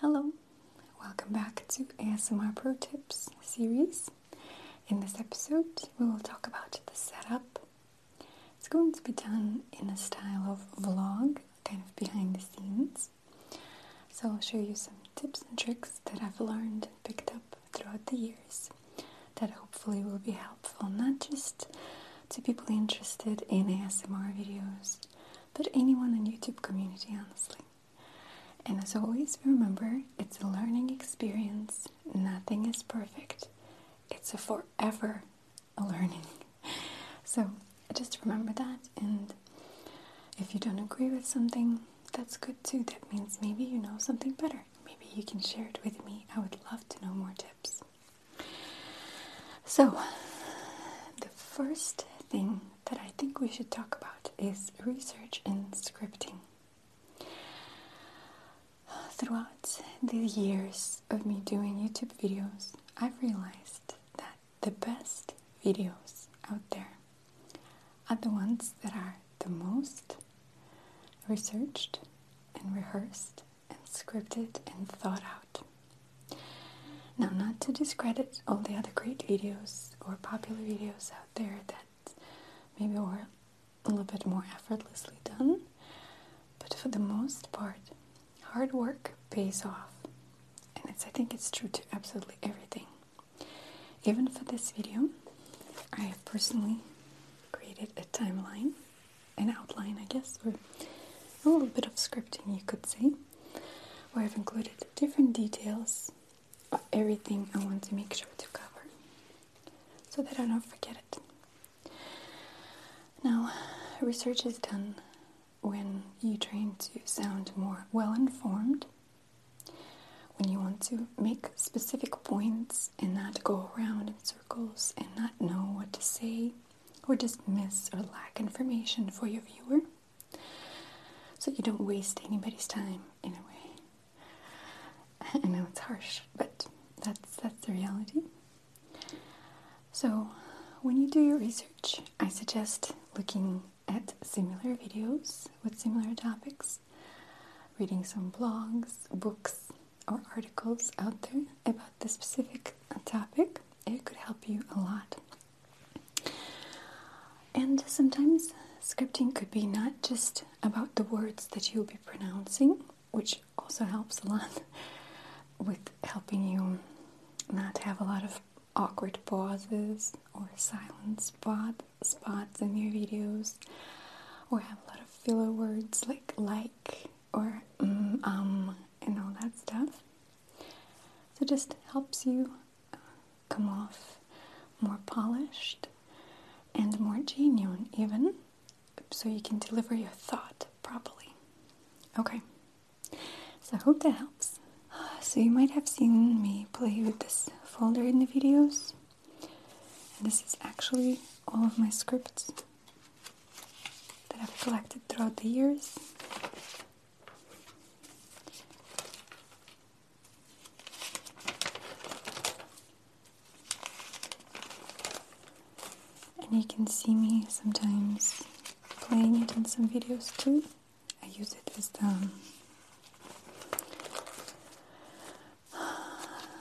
Hello, welcome back to ASMR Pro Tips series. In this episode, we will talk about the setup. It's going to be done in a style of vlog, kind of behind the scenes. So, I'll show you some tips and tricks that I've learned and picked up throughout the years that hopefully will be helpful not just to people interested in ASMR videos, but anyone in YouTube community, honestly. And as always, remember it's a learning experience. Nothing is perfect. It's a forever learning. So just remember that. And if you don't agree with something, that's good too. That means maybe you know something better. Maybe you can share it with me. I would love to know more tips. So, the first thing that I think we should talk about is research and scripting. Throughout the years of me doing YouTube videos, I've realized that the best videos out there are the ones that are the most researched and rehearsed and scripted and thought out. Now, not to discredit all the other great videos or popular videos out there that maybe were a little bit more effortlessly done, but for the most part, hard work pays off. And it's I think it's true to absolutely everything. Even for this video, I have personally created a timeline, an outline, I guess, or a little bit of scripting, you could say, where I've included different details of everything I want to make sure to cover so that I don't forget it. Now, research is done when you train to sound more well informed, when you want to make specific points and not go around in circles and not know what to say or just miss or lack information for your viewer. So you don't waste anybody's time in a way. I know it's harsh, but that's that's the reality. So when you do your research, I suggest looking at similar videos with similar topics, reading some blogs, books, or articles out there about the specific topic. It could help you a lot. And sometimes scripting could be not just about the words that you'll be pronouncing, which also helps a lot with helping you not have a lot of awkward pauses or silent spot, spots in your videos, or have a lot of filler words like like or mm, um and all that stuff. So just helps you uh, come off more polished and more genuine, even so you can deliver your thought properly. Okay, so I hope that helps. So, you might have seen me play with this folder in the videos, and this is actually all of my scripts that I've collected throughout the years. And you can see me sometimes playing it in some videos too. I use it as the um,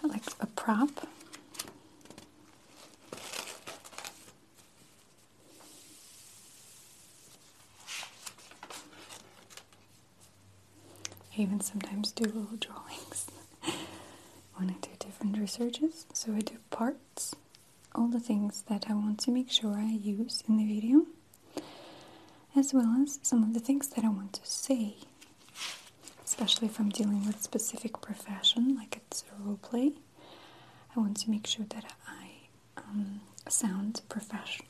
like a prop. I even sometimes do little drawings when I do different researches. So I do parts, all the things that I want to make sure I use in the video, as well as some of the things that I want to say, especially if I'm dealing with specific profession, like it's a role play. Want to make sure that I um, sound professional,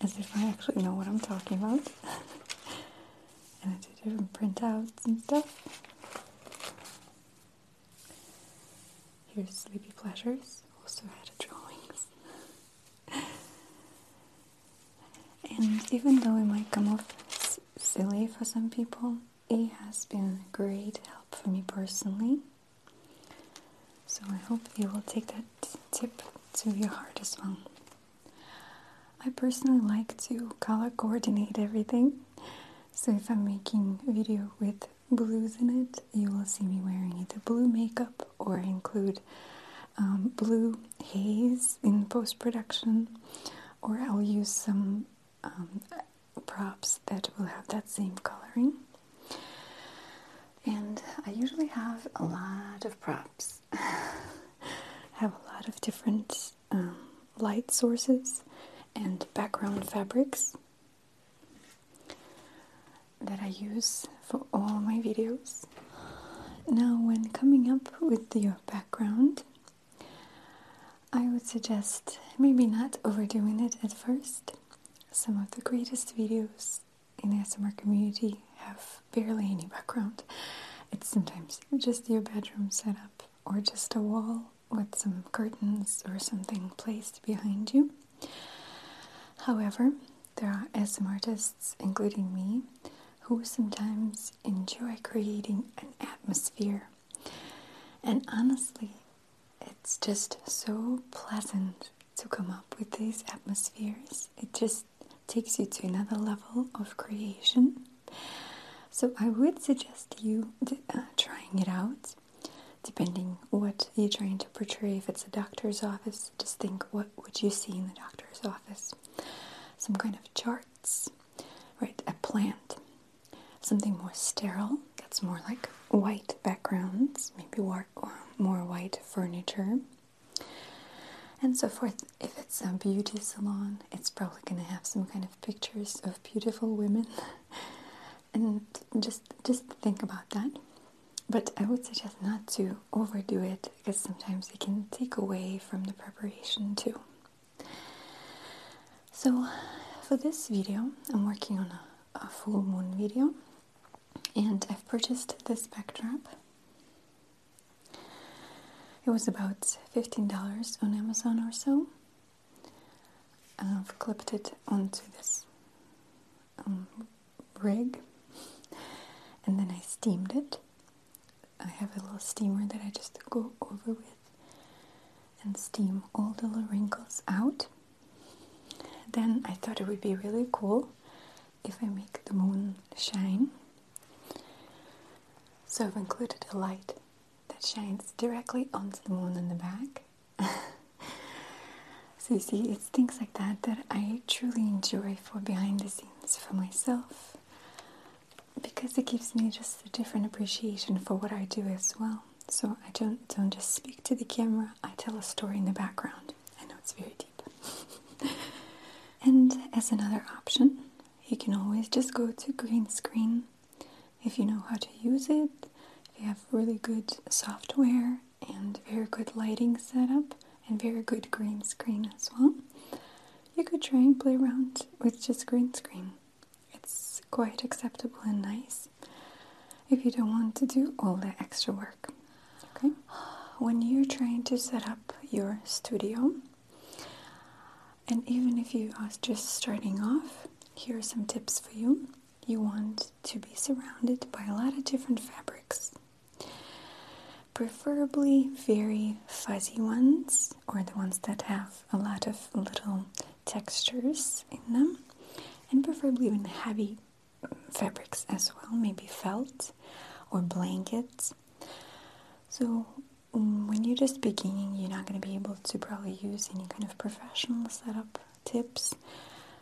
as if I actually know what I'm talking about. and I do different printouts and stuff. Here's Sleepy Pleasures, also had drawings. and even though it might come off s- silly for some people, it has been a great help for me personally. So I hope you will take that tip to your heart as well. I personally like to color coordinate everything. So if I'm making a video with blues in it, you will see me wearing either blue makeup or include um, blue haze in post production, or I'll use some um, props that will have that same coloring. And I usually have a lot of props. have a lot of different um, light sources and background fabrics that I use for all my videos. Now, when coming up with your background, I would suggest maybe not overdoing it at first. Some of the greatest videos in the ASMR community have barely any background. It's sometimes just your bedroom setup or just a wall with some curtains or something placed behind you. However, there are some artists, including me, who sometimes enjoy creating an atmosphere. And honestly, it's just so pleasant to come up with these atmospheres. It just takes you to another level of creation. So I would suggest you uh, trying it out, depending what you're trying to portray. If it's a doctor's office, just think what would you see in the doctor's office? Some kind of charts, right? A plant, something more sterile. That's more like white backgrounds, maybe more, more white furniture, and so forth. If it's a beauty salon, it's probably going to have some kind of pictures of beautiful women, and just just think about that. But I would suggest not to overdo it because sometimes it can take away from the preparation too. So, for this video, I'm working on a, a full moon video, and I've purchased this backdrop it was about $15 on Amazon or so. I've clipped it onto this um, rig and then I steamed it. I have a little steamer that I just go over with and steam all the little wrinkles out. Then I thought it would be really cool if I make the moon shine. So I've included a light that shines directly onto the moon in the back. so you see, it's things like that that I truly enjoy for behind the scenes for myself because it gives me just a different appreciation for what I do as well. So I don't don't just speak to the camera, I tell a story in the background. I know it's very deep. and as another option, you can always just go to green screen if you know how to use it If you have really good software and very good lighting setup and very good green screen as well, you could try and play around with just green screen. It's quite acceptable and nice if you don't want to do all the extra work. Okay? When you're trying to set up your studio, and even if you are just starting off, here are some tips for you. You want to be surrounded by a lot of different fabrics preferably very fuzzy ones or the ones that have a lot of little textures in them, and preferably even heavy fabrics as well, maybe felt or blankets. So, um, when you're just beginning, you're not going to be able to probably use any kind of professional setup tips.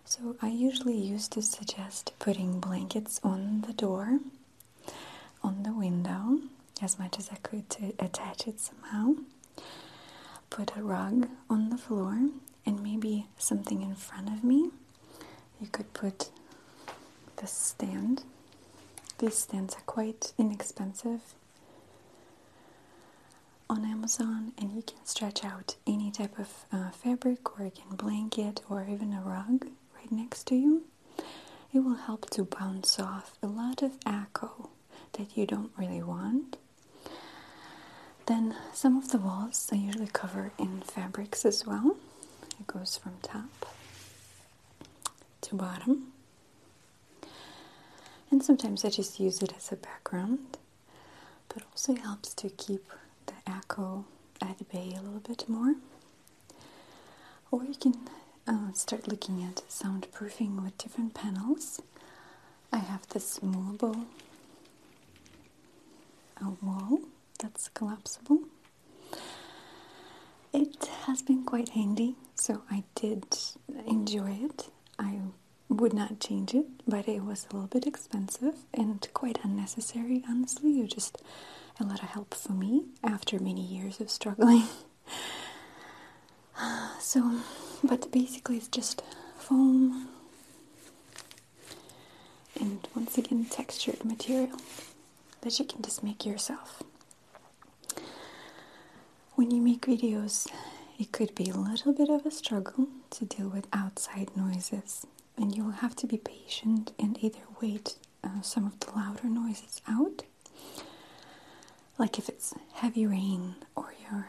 So, I usually used to suggest putting blankets on the door, on the window, as much as I could to attach it somehow. Put a rug on the floor and maybe something in front of me. You could put the stand. These stands are quite inexpensive on Amazon, and you can stretch out any type of uh, fabric or again blanket or even a rug right next to you. It will help to bounce off a lot of echo that you don't really want then some of the walls I usually cover in fabrics as well. It goes from top to bottom. And sometimes I just use it as a background, but also helps to keep the echo at bay a little bit more. Or you can uh, start looking at soundproofing with different panels. I have this movable a wall that's collapsible. It has been quite handy, so I did enjoy it. I would not change it, but it was a little bit expensive and quite unnecessary, honestly. Just a lot of help for me after many years of struggling. so, but basically, it's just foam and once again, textured material that you can just make yourself. When you make videos, it could be a little bit of a struggle to deal with outside noises, and you will have to be patient and either wait uh, some of the louder noises out, like if it's heavy rain or your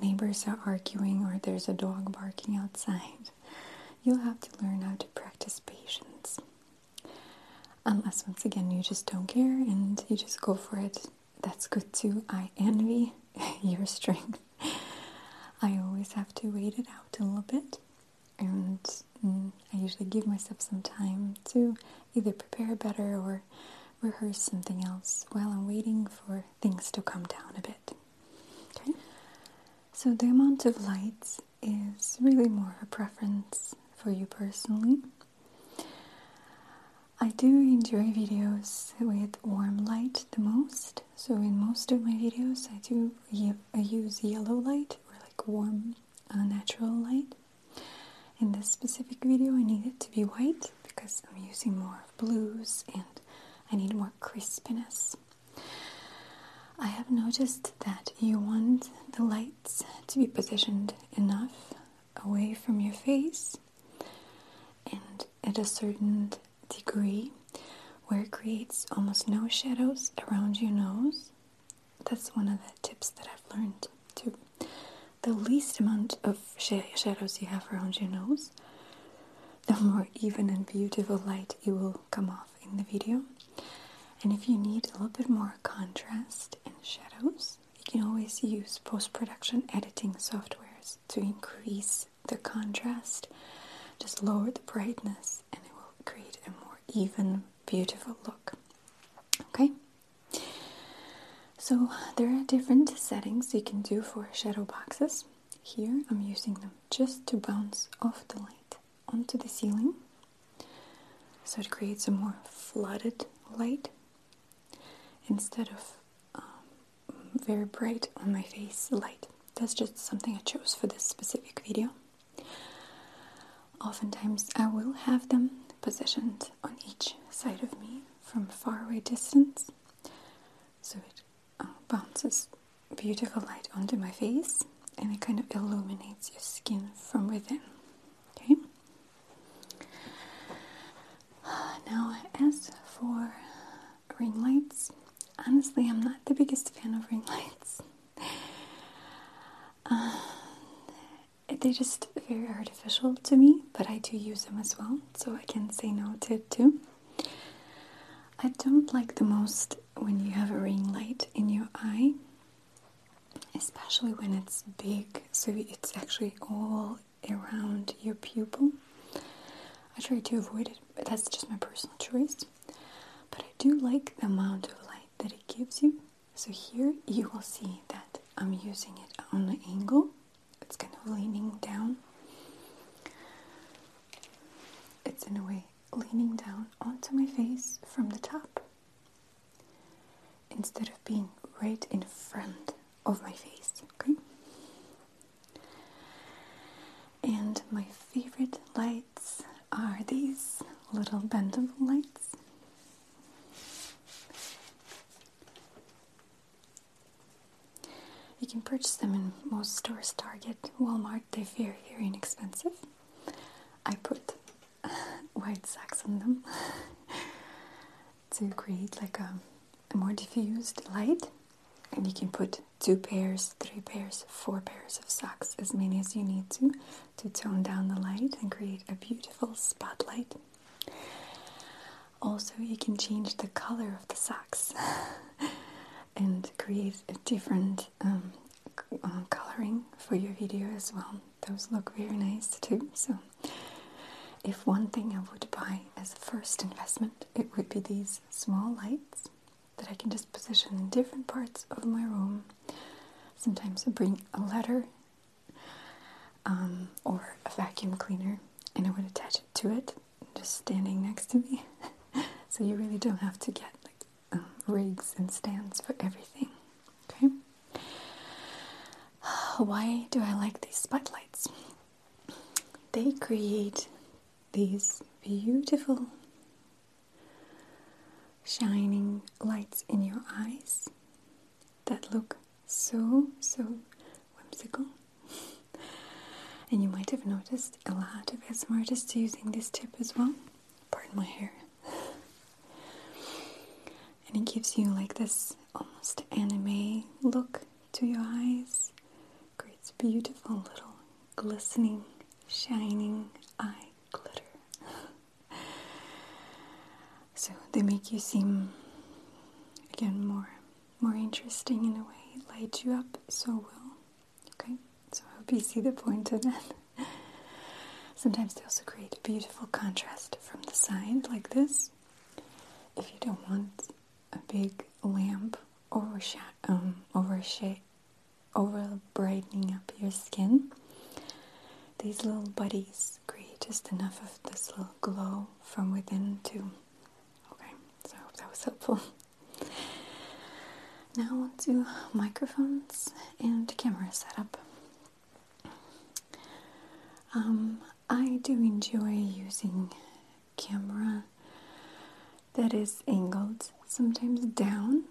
neighbors are arguing or there's a dog barking outside. You'll have to learn how to practice patience. Unless, once again, you just don't care and you just go for it. That's good too. I envy your strength. I always have to wait it out a little bit, and mm, I usually give myself some time to either prepare better or rehearse something else while I'm waiting for things to calm down a bit. Okay? So, the amount of lights is really more a preference for you personally. I do enjoy videos with warm light the most. So in most of my videos, I do I use yellow light warm uh, natural light. In this specific video, I need it to be white because I'm using more blues and I need more crispiness. I have noticed that you want the lights to be positioned enough away from your face and at a certain degree where it creates almost no shadows around your nose. That's one of the tips that I've learned too. The least amount of shadows you have around your nose, the more even and beautiful light it will come off in the video. And if you need a little bit more contrast and shadows, you can always use post production editing softwares to increase the contrast, just lower the brightness, and it will create a more even, beautiful look. Okay? So, there are different settings you can do for shadow boxes. Here, I'm using them just to bounce off the light onto the ceiling. So, it creates a more flooded light instead of um, very bright on my face light. That's just something I chose for this specific video. Oftentimes, I will have them positioned on each side of me from far away distance so it bounces beautiful light onto my face and it kind of illuminates your skin from within. Okay? Now, as for ring lights, honestly, I'm not the biggest fan of ring lights. Uh, they're just very artificial to me, but I do use them as well, so I can say no to it too. I don't like the most when you have a ring light in your eye, especially when it's big, so it's actually all around your pupil. I try to avoid it, but that's just my personal choice. But I do like the amount of light that it gives you. So here you will see that I'm using it on an angle it's kind of leaning down. It's in a way leaning down onto my face from the top instead of being right in front of my face, okay? And my favorite lights are these little bendable lights. You can purchase them in most stores, Target, Walmart. They're very, very inexpensive. I put white socks on them to create like a more diffused light. And you can put two pairs, three pairs, four pairs of socks, as many as you need to, to tone down the light and create a beautiful spotlight. Also, you can change the color of the socks. and create a different um, uh, coloring for your video as well. Those look very nice too. So, if one thing I would buy as a first investment, it would be these small lights that I can just position in different parts of my room. Sometimes I bring a letter um, or a vacuum cleaner and I would attach it to it, just standing next to me. so you really don't have to get like um, rigs and stands for everything. Okay. Why do I like these spotlights? They create these beautiful shining lights in your eyes that look so, so whimsical. and you might have noticed a lot of ASMR artists using this tip as well. Pardon my hair. and it gives you like this almost anime look to your eyes. Creates beautiful little glistening, shining eye glitter. So they make you seem again more more interesting in a way, light you up so well. Okay, so I hope you see the point of that. Sometimes they also create a beautiful contrast from the side, like this. If you don't want a big lamp overshadow, um, overshade, over brightening up your skin, these little buddies create just enough of this little glow from within too. Helpful. Now on to microphones and camera setup. Um, I do enjoy using camera that is angled sometimes down,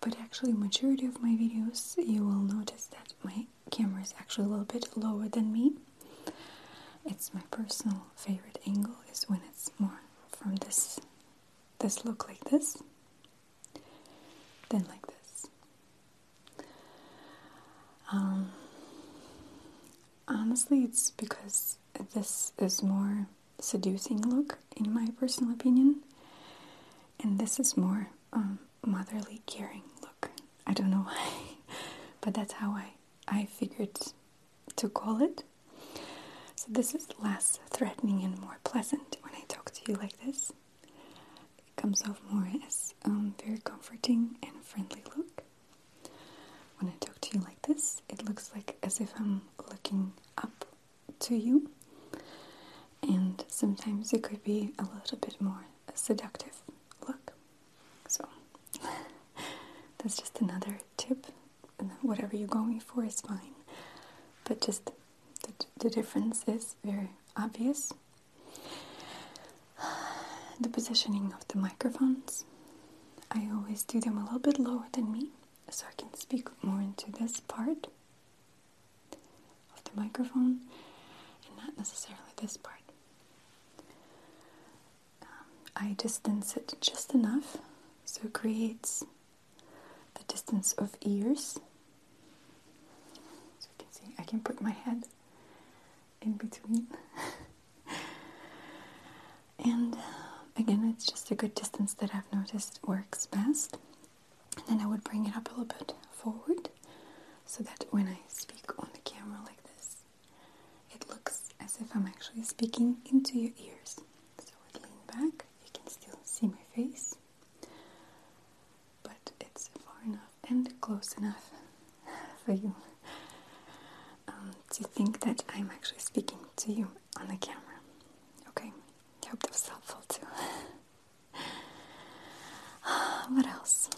but actually majority of my videos you will notice that my camera is actually a little bit lower than me. It's my personal favorite angle is when it's more from this this look like this then like this. Um, honestly, it's because this is more seducing look in my personal opinion, and this is more um, motherly, caring look. I don't know why, but that's how I I figured to call it. So this is less threatening and more pleasant when I talk to you like this. Comes off more as um, very comforting and friendly look. When I talk to you like this, it looks like as if I'm looking up to you. And sometimes it could be a little bit more seductive look. So that's just another tip. Whatever you're going for is fine. But just the, the difference is very obvious. The positioning of the microphones, I always do them a little bit lower than me so I can speak more into this part of the microphone and not necessarily this part. Um, I distance it just enough so it creates the distance of ears. So you can see I can put my head in between. and again, it's just a good distance that I've noticed works best. And then I would bring it up a little bit forward so that when I speak on the camera like this, it looks as if I'm actually speaking into your ears. So I lean back, you can still see my face, but it's far enough and close enough for you um, to think that I'm actually speaking to you on the camera. Okay, I hope that was helpful too. What else?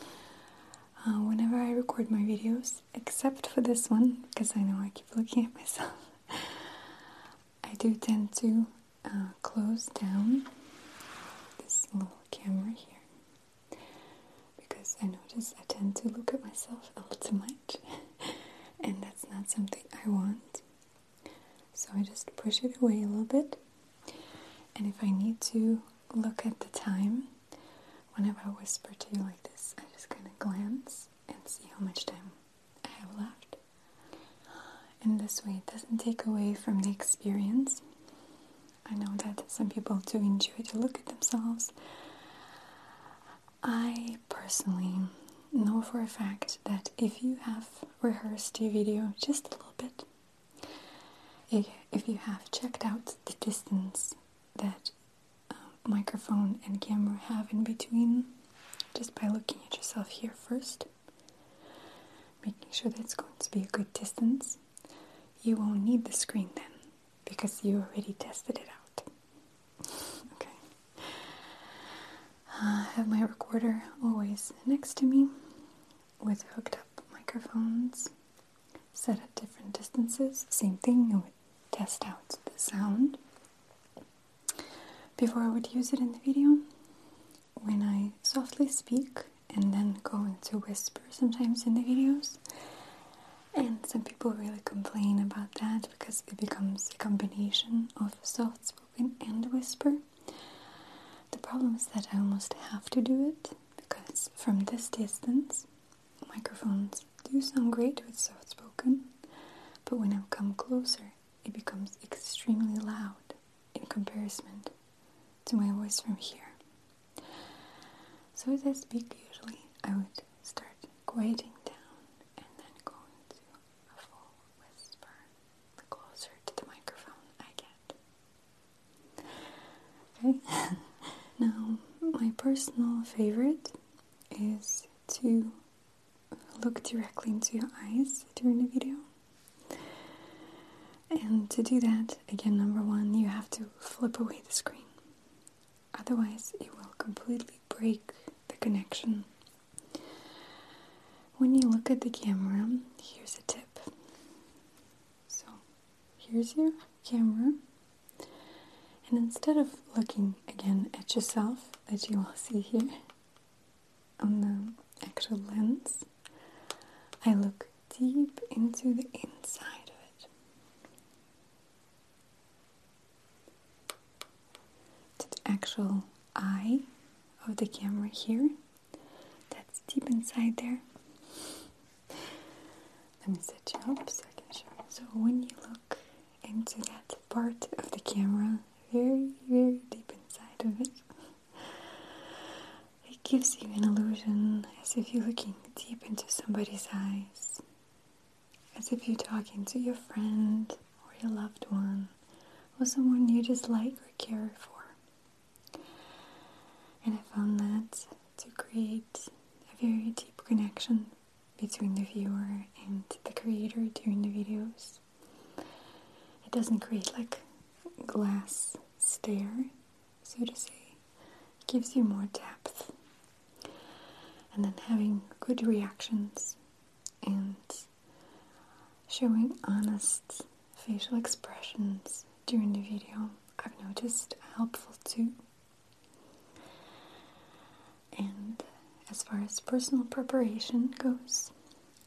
Uh, whenever I record my videos, except for this one, because I know I keep looking at myself, I do tend to uh, close down this little camera here because I notice I tend to look at myself a little too much, and that's not something I want. So I just push it away a little bit, and if I need to look at the time, whenever I whisper to you like this, I just kind of glance and see how much time I have left. In this way, it doesn't take away from the experience. I know that some people do enjoy to look at themselves. I personally know for a fact that if you have rehearsed your video just a little bit, if, you have checked out the distance that microphone and camera have in between just by looking at yourself here first, making sure that it's going to be a good distance. You won't need the screen then because you already tested it out. Okay. Uh, I have my recorder always next to me with hooked up microphones set at different distances. Same thing, I would test out the sound before I would use it in the video. When I softly speak and then go into whisper sometimes in the videos, and some people really complain about that because it becomes a combination of soft spoken and whisper. The problem is that I almost have to do it because from this distance, microphones do sound great with soft spoken, but when I come closer, it becomes extremely loud in comparison to my voice from here. So as I speak, usually I would start quieting down and then go into a full whisper the closer to the microphone I get. Okay, now my personal favorite is to look directly into your eyes during the video. And to do that, again, number one, you have to flip away the screen. Otherwise, it will completely break the connection. When you look at the camera, here's a tip. So, here's your camera. And instead of looking again at yourself, as you will see here on the actual lens, I look deep into the inside of it. To the actual eye of the camera here. That's deep inside there. Let me set you up so I can show you. So when you look into that part of the camera, very, very deep inside of it, it gives you an illusion as if you're looking deep into somebody's eyes, as if you're talking to your friend or your loved one or someone you just like or care for. And I found that to create a very deep connection between the viewer and the creator during the videos. It doesn't create like glass stare, so to say. It gives you more depth and then having good reactions and showing honest facial expressions during the video I've noticed helpful too. And as far as personal preparation goes,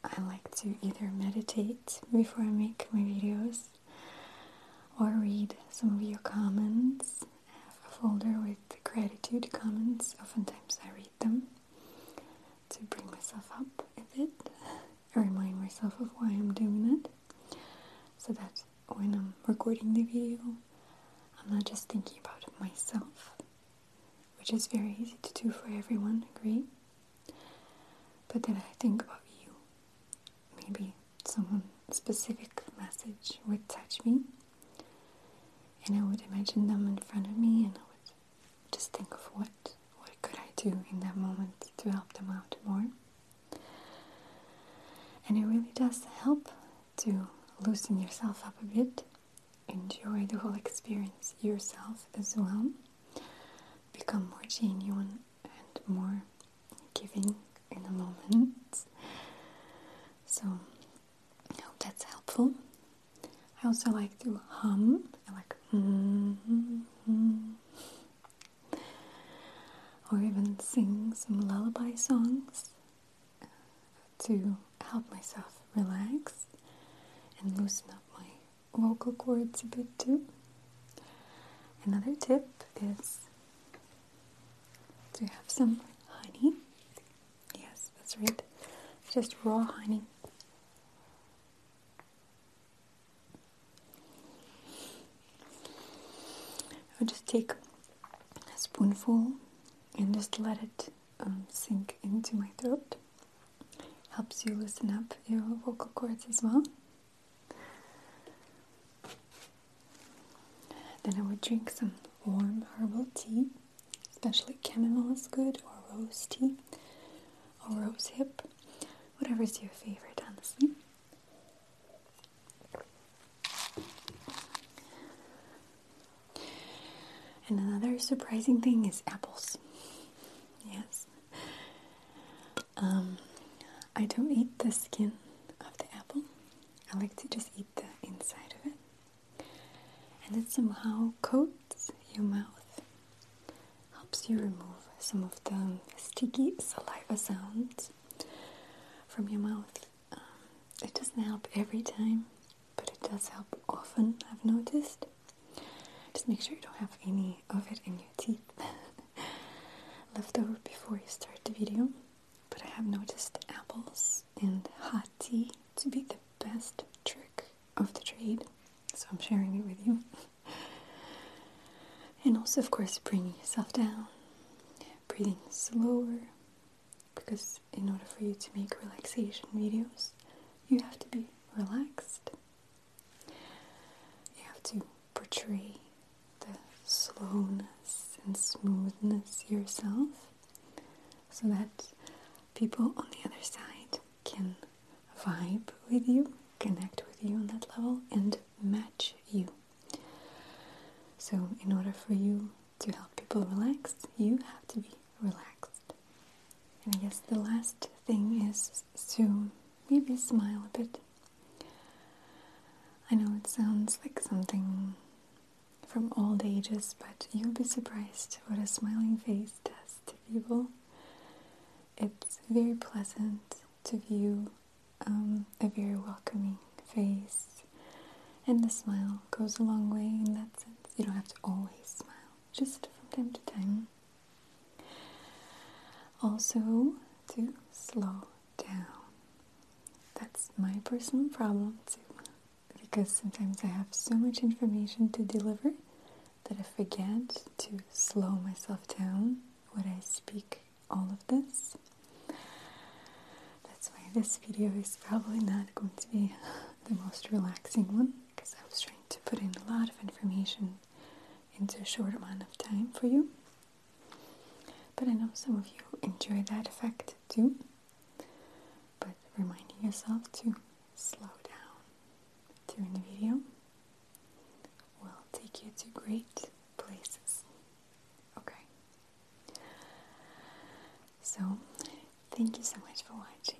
I like to either meditate before I make my videos or read some of your comments. I have a folder with gratitude comments, oftentimes I read them to bring myself up a bit, remind myself of why I'm doing it, so that when I'm recording the video, I'm not just thinking about myself, which is very easy to do for everyone, agree? But then I think about you. Maybe some specific message would touch me, and I would imagine them in front of me, and I would just think of what what could I do in that moment to help them out more? And it really does help to loosen yourself up a bit, enjoy the whole experience yourself as well, become more genuine and more giving in the moment. So, I hope that's helpful. I also like to hum. I like mm -hmm or even sing some lullaby songs to help myself relax and loosen up my vocal cords a bit too. Another tip is to have some honey. Yes, that's right. Just raw honey. I'll just take a spoonful and just let it um, sink into my throat. Helps you loosen up your vocal cords as well. Then I would drink some warm herbal tea, especially chamomile is good or rose tea or rose hip, whatever's your favorite, honestly. And another surprising thing is apples. Yes. Um, I don't eat the skin of the apple. I like to just eat the inside of it. And it somehow coats your mouth, you remove some of the sticky saliva sounds from your mouth. Um, it doesn't help every time, but it does help often, I've noticed. Just make sure you don't have any of it in your teeth left over before you start the video. But I have noticed apples and hot tea to be the best trick of the trade, so I'm sharing it with you. and also, of course, bringing yourself down, breathing slower, because in order for you to make relaxation videos, you have to be relaxed. You have to portray the slowness and smoothness yourself so that people on the other side can vibe with you, connect with you on that level, and match you. So, in order for you to help people relax, you have to be relaxed. And I guess the last thing is to maybe smile a bit. I know it sounds like something from old ages, but you'll be surprised what a smiling face does to people. It's very pleasant to view um, a very welcoming face, and the smile goes a long way in that sense. You don't have to always smile, just from time to time. Also, to slow down. That's my personal problem too, because sometimes I have so much information to deliver that I forget to slow myself down when I speak all of this. That's why this video is probably not going to be the most relaxing one because I was trying to put in a lot of information into a short amount of time for you. But I know some of you enjoy that effect too. But reminding yourself to slow down during the video will take you to great places. Okay. So, thank you so much for watching.